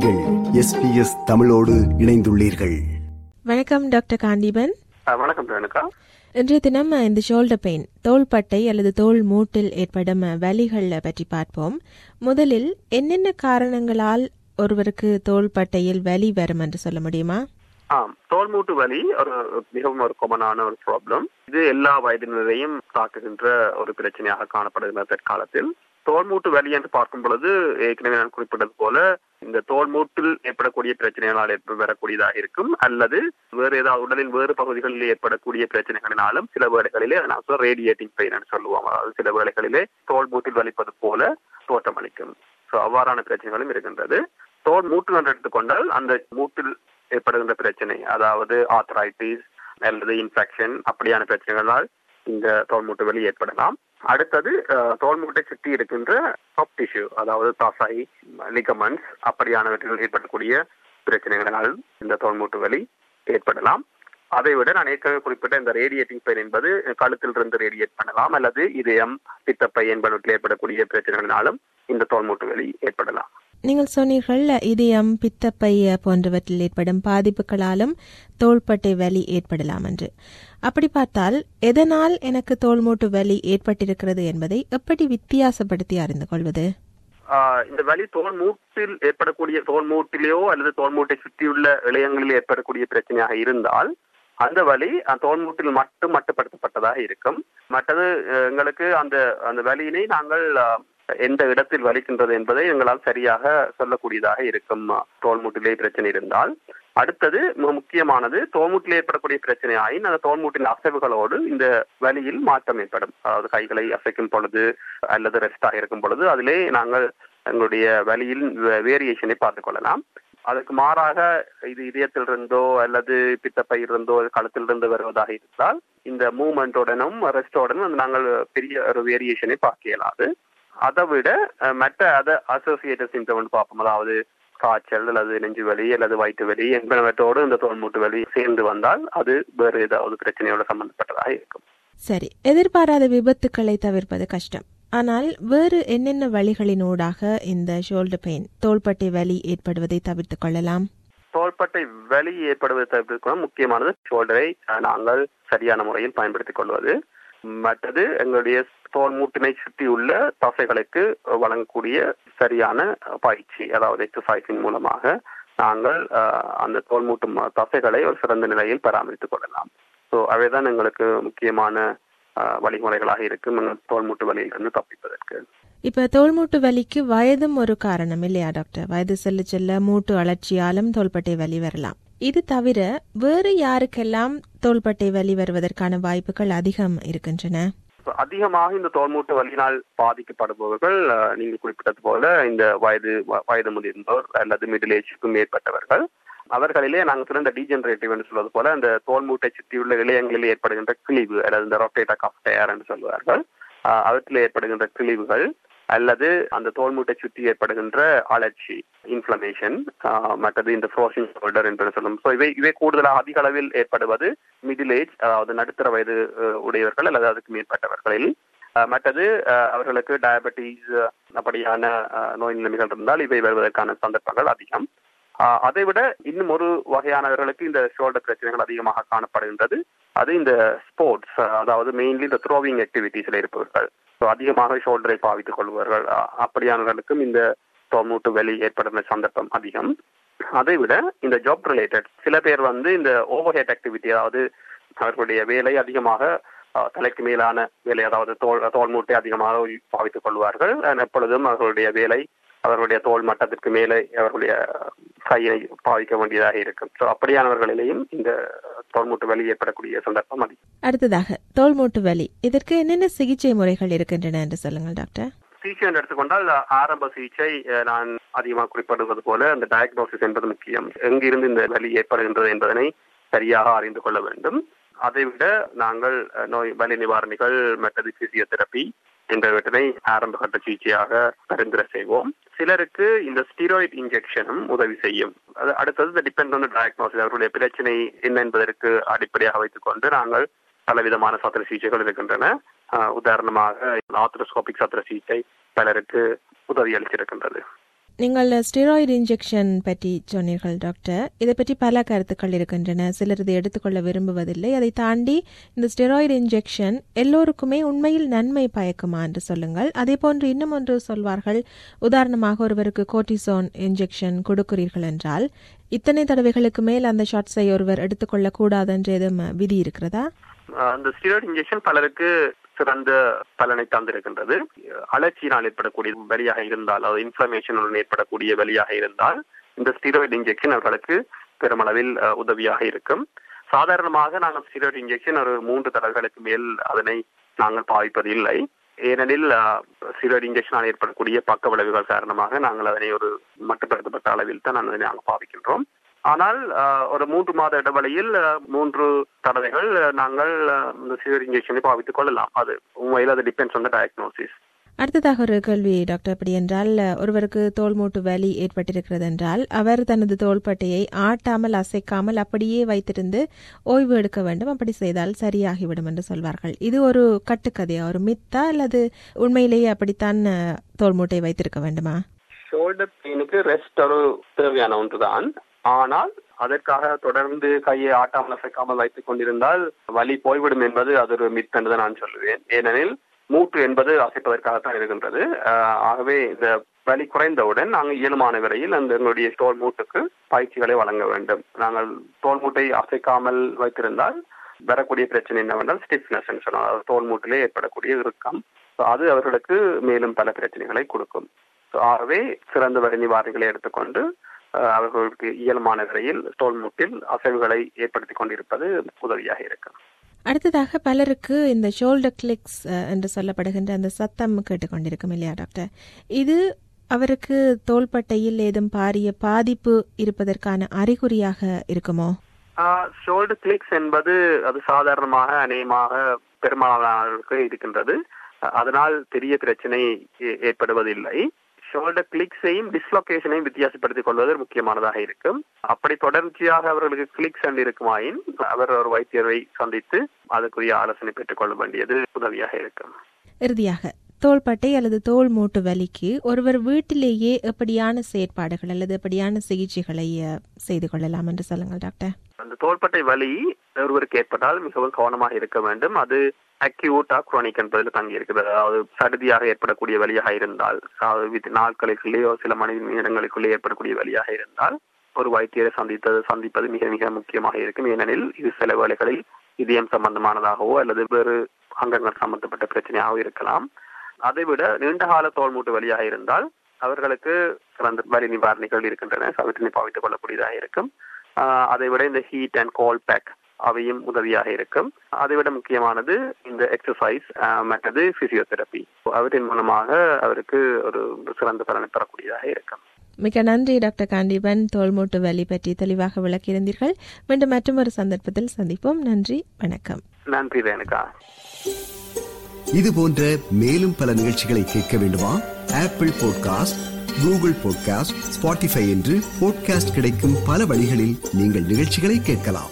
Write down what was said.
நீங்கள் எஸ்பிஎஸ் தமிழோடு இணைந்துள்ளீர்கள். வணக்கம் டாக்டர் அஹ் வணக்கம் ரேணுகா. இன்றைய தினம் இந்த ஷோல்டர் பெயின் தோள்பட்டை அல்லது தோல் மூட்டில் ஏற்படும் வலிகள் பற்றி பார்ப்போம். முதலில் என்னென்ன காரணங்களால் ஒருவருக்கு தோள்பட்டையில் வலி வரும் என்று சொல்ல முடியுமா? ஆம் தோல் மூட்டு வலி ஒரு மிகவும் ஒரு கொமனான ஒரு ப்ராப்ளம் இது எல்லா வயதினரையும் தாக்குகின்ற ஒரு பிரச்சனையாக காணப்படுகின்ற தற்காலத்தில். தோல் மூட்டு வலி என்று பார்க்கும் பொழுது ஏற்கனவே நான் குறிப்பிட்டது போல இந்த தோல் மூட்டில் ஏற்படக்கூடிய பிரச்சனைகளால் வரக்கூடியதாக இருக்கும். அல்லது வேறு ஏதாவது உடலின் வேறு பகுதிகளில் ஏற்படக்கூடிய பிரச்சனைகளினாலும் சில வேளைகளிலே நான் ரேடியேட்டிங் பெயின் சொல்லுவோம். அதாவது சில வேளைகளிலே தோல்மூட்டில் வலிப்பது போல தோற்றமளிக்கும் ஸோ அவ்வாறான பிரச்சனைகளும் இருக்கின்றது. தோல் மூட்டு என்று எடுத்துக்கொண்டால் அந்த மூட்டில் ஏற்படுகின்ற பிரச்சனை அதாவது ஆர்த்தரைட்டிஸ் அல்லது இன்ஃபெக்ஷன் அப்படியான பிரச்சனைகளால் இந்த தோல் மூட்டு வலி ஏற்படலாம். அடுத்தது தோல்முட்டை சுற்றி இருக்கின்ற சாஃப்ட் டிஷ்யூ அதாவது தாசாய் லிகமன்ஸ் அப்படியானவற்றில் ஏற்படக்கூடிய பிரச்சனைகளால் இந்த தோல்மூட்டு வலி ஏற்படலாம். அதை விட நான் ஏற்கனவே குறிப்பிட்ட இந்த ரேடியேட்டிங் பெயின் என்பது கழுத்தில் இருந்து ரேடியேட் பண்ணலாம் அல்லது இதயம் பித்தப்பை என்பவற்றில் ஏற்படக்கூடிய பிரச்சனைகளினாலும் இந்த தோல்மூட்டு வலி ஏற்படலாம். நீங்கள் சொன்னீர்கள் இதயம் பித்தப்பை போன்றவற்றில் ஏற்படும் பாதிப்புகளாலும் தோள்பட்டை வலி ஏற்படலாம் என்று. அப்படி பார்த்தால் எதனால் எனக்கு தோல் மூட்டு வலி ஏற்பட்டிருக்கிறது என்பதை எப்படி வித்தியாசப்படுத்தி அறிந்து கொள்வது? ஆஹ் இந்த வலி தோல் மூட்டில் ஏற்படக்கூடிய தோல் மூட்டிலேயோ அல்லது தோல் மூட்டை சுற்றியுள்ள இளையங்களில் ஏற்படக்கூடிய பிரச்சனையாக இருந்தால் அந்த வலி தோல் மூட்டில் மட்டும் மட்டுப்படுத்தப்பட்டதாக இருக்கும். மற்றது எங்களுக்கு அந்த அந்த வலியினை நாங்கள் எந்த இடத்தில் வலிக்கின்றது என்பதை எங்களால் சரியாக சொல்லக்கூடியதாக இருக்கும். ஆஹ், பிரச்சனை இருந்தால். அடுத்தது மிக முக்கியமானது தோல்மூட்டில் ஏற்படக்கூடிய பிரச்சனை ஆயின் அந்த தோல்மூட்டின் அசைவுகளோடு இந்த வலியில் மாற்றம் ஏற்படும். அதாவது கைகளை அசைக்கும் பொழுது அல்லது ரெஸ்டாக இருக்கும் பொழுது அதிலே நாங்கள் எங்களுடைய வலியில் வேரியேஷனை பார்த்துக் கொள்ளலாம். அதுக்கு மாறாக இது இதயத்திலிருந்தோ அல்லது பித்தப்பையிலிருந்தோ கழுத்திலிருந்து வருவதாக இருந்தால் இந்த மூமெண்டோடனும் ரெஸ்டோடனும் நாங்கள் பெரிய ஒரு வேரியேஷனை பார்க்க இயலாது. அதை விட மற்ற அதை அசோசியேட்டட் சிம்டம் பார்ப்போம். அதாவது காய்ச்சல் அல்லது நெஞ்சு வலி அல்லது வயிற்று வலி என்பனவற்றோடு இந்த தோல் மூட்டு வலி சேர்ந்து வந்தால் அது வேறு ஏதாவது பிரச்சனையோட சம்பந்தப்பட்டதாக இருக்கும். சரி எதிர்பாராத விபத்துக்களை தவிர்ப்பது கஷ்டம். ஆனால் வேறு என்னென்ன வழிகளினூடாக இந்த ஷோல்டர் பெயின் தோள்பட்டை வலி ஏற்படுவதை தவிர்த்துக் கொள்ளலாம்? தோள்பட்டை வலி ஏற்படுவதை தவிர்க்க முக்கியமானது ஷோல்டரை நாங்கள் சரியான முறையில் பயன்படுத்திக் கொள்வது. மற்றது எங்களுடைய தோல் மூட்டினை சுற்றியுள்ள தசைகளுக்கு வழங்கக்கூடிய சரியான பயிற்சி அதாவது எக்ஸசைஸின் மூலமாக நாங்கள் அஹ், அந்த தோல் மூட்டு தசைகளை ஒரு சிறந்த நிலையில் பராமரித்துக் கொள்ளலாம். ஸோ அவைதான் எங்களுக்கு முக்கியமான அஹ், வழிமுறைகளாக இருக்கும். தோல் மூட்டு வழியிலிருந்து தப்பிப்பதற்கு. இப்ப தோல்மூட்டு வலிக்கு வயதும் ஒரு காரணம் இல்லையா டாக்டர் வயது செல்ல செல்ல மூட்டு அழற்சியாலும் தோள்பட்டை வலி வரலாம். இது தவிர வேறு யாருக்கெல்லாம் தோள்பட்டை வலி வருவதற்கான வாய்ப்புகள் அதிகம் இருக்கின்றன? அதிகமாக இந்த தோல்மூட்டு வலியினால் பாதிக்கப்படுபவர்கள் நீங்க குறிப்பிட்டது போல இந்த வயது வ- வயது முதிர்ந்தோர் அல்லது மிடில் ஏஜுக்கும் மேற்பட்டவர்கள். அவர்களிலே நாங்கள் சொல்ல இந்த டீஜெனரேட்டிவ் என்று சொல்வது போல இந்த தோல்மூட்டை சுற்றியுள்ள இளையங்களில் ஏற்படுகின்ற கிழிவு அல்லது இந்த ரொட்டேட்டா கஃப் டயர் என்று சொல்வார்கள். அஹ், அவற்றில் ஏற்படுகின்ற கிழிவுகள் அல்லது அந்த தோல்மூட்டை சுற்றி ஏற்படுகின்ற அலர்ச்சி இன்ஃபிளமேஷன் மற்றது இந்த ஃப்ரோசிங் ஷோல்டர் என்று சொல்லும். ஸோ இவை இவை கூடுதலாக அதிக அளவில் ஏற்படுவது மிடில் ஏஜ் அதாவது நடுத்தர வயது உடையவர்கள் அல்லது அதுக்கு மேற்பட்டவர்களில். அஹ், மற்றது அவர்களுக்கு டயபெட்டிஸ் அப்படியான நோய் நிலைமைகள் இருந்தால் இவை வருவதற்கான சந்தர்ப்பங்கள் அதிகம். அதை விட இன்னும் ஒரு வகையானவர்களுக்கு இந்த ஷோல்டர் பிரச்சனைகள் அதிகமாக காணப்படுகின்றது. அது இந்த ஸ்போர்ட்ஸ் அதாவது மெயின்லி இந்த த்ரோவிங் ஆக்டிவிட்டிஸ்ல இருப்பவர்கள். ஸோ அதிகமாக ஷோல்டரை பாவித்துக் கொள்வார்கள் அப்படியானவர்களுக்கும் இந்த தோமூட்டு வலி ஏற்படுற சந்தர்ப்பம் அதிகம். அதை விட இந்த ஜாப் ரிலேட்டட் சில பேர் வந்து இந்த ஓவர் ஹெட் ஆக்டிவிட்டி அதாவது அவர்களுடைய வேலை அதிகமாக தலைக்கு மேலான வேலை அதாவது தோல் தோல் மூட்டை அதிகமாக பாவித்துக் கொள்வார்கள். எப்பொழுதும் அவர்களுடைய வேலை அவர்களுடைய தோல் மட்டத்திற்கு மேலே அவர்களுடைய கையை பாவிக்க வேண்டியதாக இருக்கும். ஸோ அப்படியானவர்களிலேயும் இந்த தோல்மூட்டு வலி ஏற்படக்கூடிய சந்தர்ப்பம் அதிகம். அடுத்ததாக தோள்மூட்டு வலி. இதற்கு என்னென்ன சிகிச்சை முறைகள் இருக்கின்றன என்று சொல்லுங்கள் டாக்டர். சிகிச்சை என்று எடுத்துக்கொண்டால் ஆரம்ப சிகிச்சை நான் அதிகமாக குறிப்பிடுவது போல அந்த டயக்னோசிஸ் என்பது முக்கியம். எங்கிருந்து இந்த வலி ஏற்படுகின்றது என்பதனை சரியாக அறிந்து கொள்ள வேண்டும். அதை விட நாங்கள் நோய் வலி நிவாரணிகள் மற்றது பிசியோதெரப்பி என்பவற்றினை ஆரம்ப கட்ட சிகிச்சையாக பரிந்துரை செய்வோம். சிலருக்கு இந்த ஸ்டீராய்டு இன்ஜெக்ஷனும் உதவி செய்யும். அது அடுத்தது டிபெண்ட் ஆன் டயக்னோசிஸ் அவர்களுடைய பிரச்சனை என்ன என்பதற்கு அடிப்படையாக வைத்துக்கொண்டு நாங்கள் பலவிதமான சத்திர சிகிச்சைகள் இருக்கின்றன உதாரணமாக ஆத்ரோஸ்கோபிக் சத்திர சிகிச்சை பலருக்கு உதவி அளித்திருக்கின்றது. நீங்கள் ஸ்டீராய்டு இன்ஜெக்ஷன் பற்றி சொன்னீர்கள் டாக்டர் இதை பற்றி பல கருத்துக்கள் இருக்கின்றன. சிலர் இதை எடுத்துக்கொள்ள விரும்புவதில்லை. அதை தாண்டி இந்த ஸ்டெராய்டு இன்ஜெக்ஷன் எல்லோருக்குமே உண்மையில் நன்மை பயக்குமா என்று சொல்லுங்கள். அதே போன்று இன்னும் ஒன்று சொல்வார்கள். உதாரணமாக ஒருவருக்கு கோர்டிசோன் இன்ஜெக்ஷன் கொடுக்கிறீர்கள் என்றால் இத்தனை தடவைகளுக்கு மேல் அந்த ஷாட்ஸை ஒருவர் எடுத்துக்கொள்ள கூடாது என்று எதுவும் விதி இருக்கிறதா? அந்த ஸ்டீராய்டு இன்ஜெக்ஷன் பலருக்கு சிறந்த பலனை தந்திருக்கின்றது. அலர்ச்சியினால் ஏற்படக்கூடிய வழியாக இருந்தால் அதாவது இன்ஃபிளமேஷனுடன் ஏற்படக்கூடிய வழியாக இருந்தால் இந்த ஸ்டீராய்டு இன்ஜெக்ஷன் அவர்களுக்கு பெருமளவில் உதவியாக இருக்கும். சாதாரணமாக நாங்கள் ஸ்டீராய்டு இன்ஜெக்ஷன் ஒரு மூன்று தடவைகளுக்கு மேல் அதனை நாங்கள் பாவிப்பது இல்லை. ஏனெனில் ஸ்டீராய்டு இன்ஜெக்ஷனால் ஏற்படக்கூடிய பக்க விளைவுகள் காரணமாக நாங்கள் அதனை ஒரு மட்டுப்படுத்தப்பட்ட அளவில் தான் அதனை நாங்கள் பாவிக்கின்றோம். ஆனால் ஒரு மூன்று மாத இடைவெளியில் மூன்று தடவைகள் நாங்கள் இந்த ஸ்டீராய்டு இன்ஜெக்ஷனை பாவித்துக் கொள்ளலாம். அது உண்மையில் அது டிபெண்ட்ஸ் ஆன் த டயக்னோசிஸ் அடுத்ததாக ஒரு கேள்வி டாக்டர் அப்படி என்றால் ஒருவருக்கு தோல் மூட்டு வலி ஏற்பட்டிருக்கிறது என்றால் அவர் தனது தோள்பட்டையை ஆட்டாமல் அசைக்காமல் அப்படியே வைத்திருந்து ஓய்வு எடுக்க வேண்டும். அப்படி செய்தால் சரியாகிவிடும் என்று சொல்வார்கள். இது ஒரு கட்டுக்கதையா? ஒரு மித்தா? அல்லது உண்மையிலேயே அப்படித்தான் தோல் மூட்டை வைத்திருக்க வேண்டுமா? ஷோல்டர் பெயினுக்கு ரெஸ்ட் ஒரு தேவையான ஒன்றுதான். ஆனால் அதற்காக தொடர்ந்து கையை ஆட்டாமல் அசைக்காமல் வைத்துக் கொண்டிருந்தால் வலி போய்விடும் என்பது அது ஒரு மித் என்று நான் சொல்லுவேன். ஏனெனில் மூட்டு என்பது அசைப்பதற்காகத்தான் இருக்கின்றது. ஆகவே இந்த வலி குறைந்தவுடன் நாங்கள் இயலுமான விரையில் அந்த எங்களுடைய தோல் மூட்டுக்கு பயிற்சிகளை வழங்க வேண்டும். நாங்கள் தோல் மூட்டை அசைக்காமல் வைத்திருந்தால் வரக்கூடிய பிரச்சனை என்னவென்றால் ஸ்டிஃப்னஸ் சொல்லலாம் அதாவது தோல் மூட்டிலே ஏற்படக்கூடிய இறுக்கம். அது அவர்களுக்கு மேலும் பல பிரச்சனைகளை கொடுக்கும். ஆகவே சிறந்த வரி நிவாரணிகளை எடுத்துக்கொண்டு அவர்களுக்கு இயல்பான வரையில் தோல் மூட்டில் அசைவுகளை ஏற்படுத்தி கொண்டிருப்பது உதவியாக இருக்கும். அடுத்ததாக பலருக்கு இந்த ஷோல்டர் கிளிக்ஸ் என்று சொல்லப்படுகின்ற அந்த சத்தம் கேட்டுக்கொண்டிருக்கும் இல்லையா டாக்டர் இது அவருக்கு தோள்பட்டையில் ஏதும் பாரிய பாதிப்பு இருப்பதற்கான அறிகுறியாக இருக்குமோ? ஷோல்டர் கிளிக்ஸ் என்பது அது சாதாரணமாக அநேகமாக பெரும்பாலானவர்களுக்கு இருக்கின்றது. அதனால் பெரிய பிரச்சனை ஏற்படுவதில்லை. ஷோல்டர் கிளிக்ஸையும் டிஸ்லொகேஷனையும் வித்தியாசப்படுத்திக் கொள்வது முக்கியமானதாக இருக்கும். அப்படி தொடர்ச்சியாக அவர்களுக்கு கிளிக்ஸ் அண்ட் இருக்குமாயின் அவர் ஒரு வைத்தியரை சந்தித்து அதுக்குரிய ஆலோசனை பெற்றுக் கொள்ள வேண்டியது உதவியாக இருக்கும். இறுதியாக தோள்பட்டை அல்லது தோல் மூட்டு வலிக்கு ஒருவர் வீட்டிலேயே எப்படியான செயற்பாடுகள் அல்லது எப்படியான சிகிச்சைகளை செய்து கொள்ளலாம் என்று சொல்லுங்கள் டாக்டர். அந்த தோள்பட்டை வலி ஒருவருக்கு ஏற்பட்டால் மிகவும் கவனமாக இருக்க வேண்டும். அது அக்யூட்டா குரோனிக் என்பதில் தங்கி இருக்கிறது அதாவது சடுதியாக ஏற்படக்கூடிய வழியாக இருந்தால் அதாவது நாட்களுக்குள்ளேயோ சில மணி நேரங்களுக்குள்ளே ஏற்படக்கூடிய வழியாக இருந்தால் ஒரு வைத்தியரை சந்தித்தது சந்திப்பது மிக மிக முக்கியமாக இருக்கும். ஏனெனில் இது சில வேளைகளில் இதயம் சம்பந்தமானதாகவோ அல்லது வேறு அங்கங்கள் சம்பந்தப்பட்ட பிரச்சனையாகவோ இருக்கலாம். அதைவிட நீண்டகால தோல்மூட்டு வழியாக இருந்தால் அவர்களுக்கு சிறந்த வலி நிவாரணிகள் இருக்கின்றன. அவற்றினை பாவித்துக் கொள்ளக்கூடியதாக இருக்கும். அதை விட இந்த ஹீட் அண்ட் கோல் பேக் அவையும் உதவியாக இருக்கும். அதை விட முக்கியமானது இந்த எக்ஸசைஸ் மற்றது பிசியோதெரப்பி அவற்றின் மூலமாக அவருக்கு ஒரு சிறந்த பலனை பெறக்கூடியதாக இருக்கும். மிக நன்றி டாக்டர் காண்டிபன். தோல்மூட்டு வலி பற்றி தெளிவாக விளக்கியிருந்தீர்கள். மீண்டும் மற்றும் ஒரு சந்தர்ப்பத்தில் சந்திப்போம். நன்றி வணக்கம். நன்றி ரேணுகா. இது போன்ற மேலும் பல நிகழ்ச்சிகளை கேட்க வேண்டுமா? Apple podcast Google podcast Spotify என்று பாட்காஸ்ட் கிடைக்கும் பல வழிகளில் நீங்கள் நிகழ்ச்சிகளை கேட்கலாம்.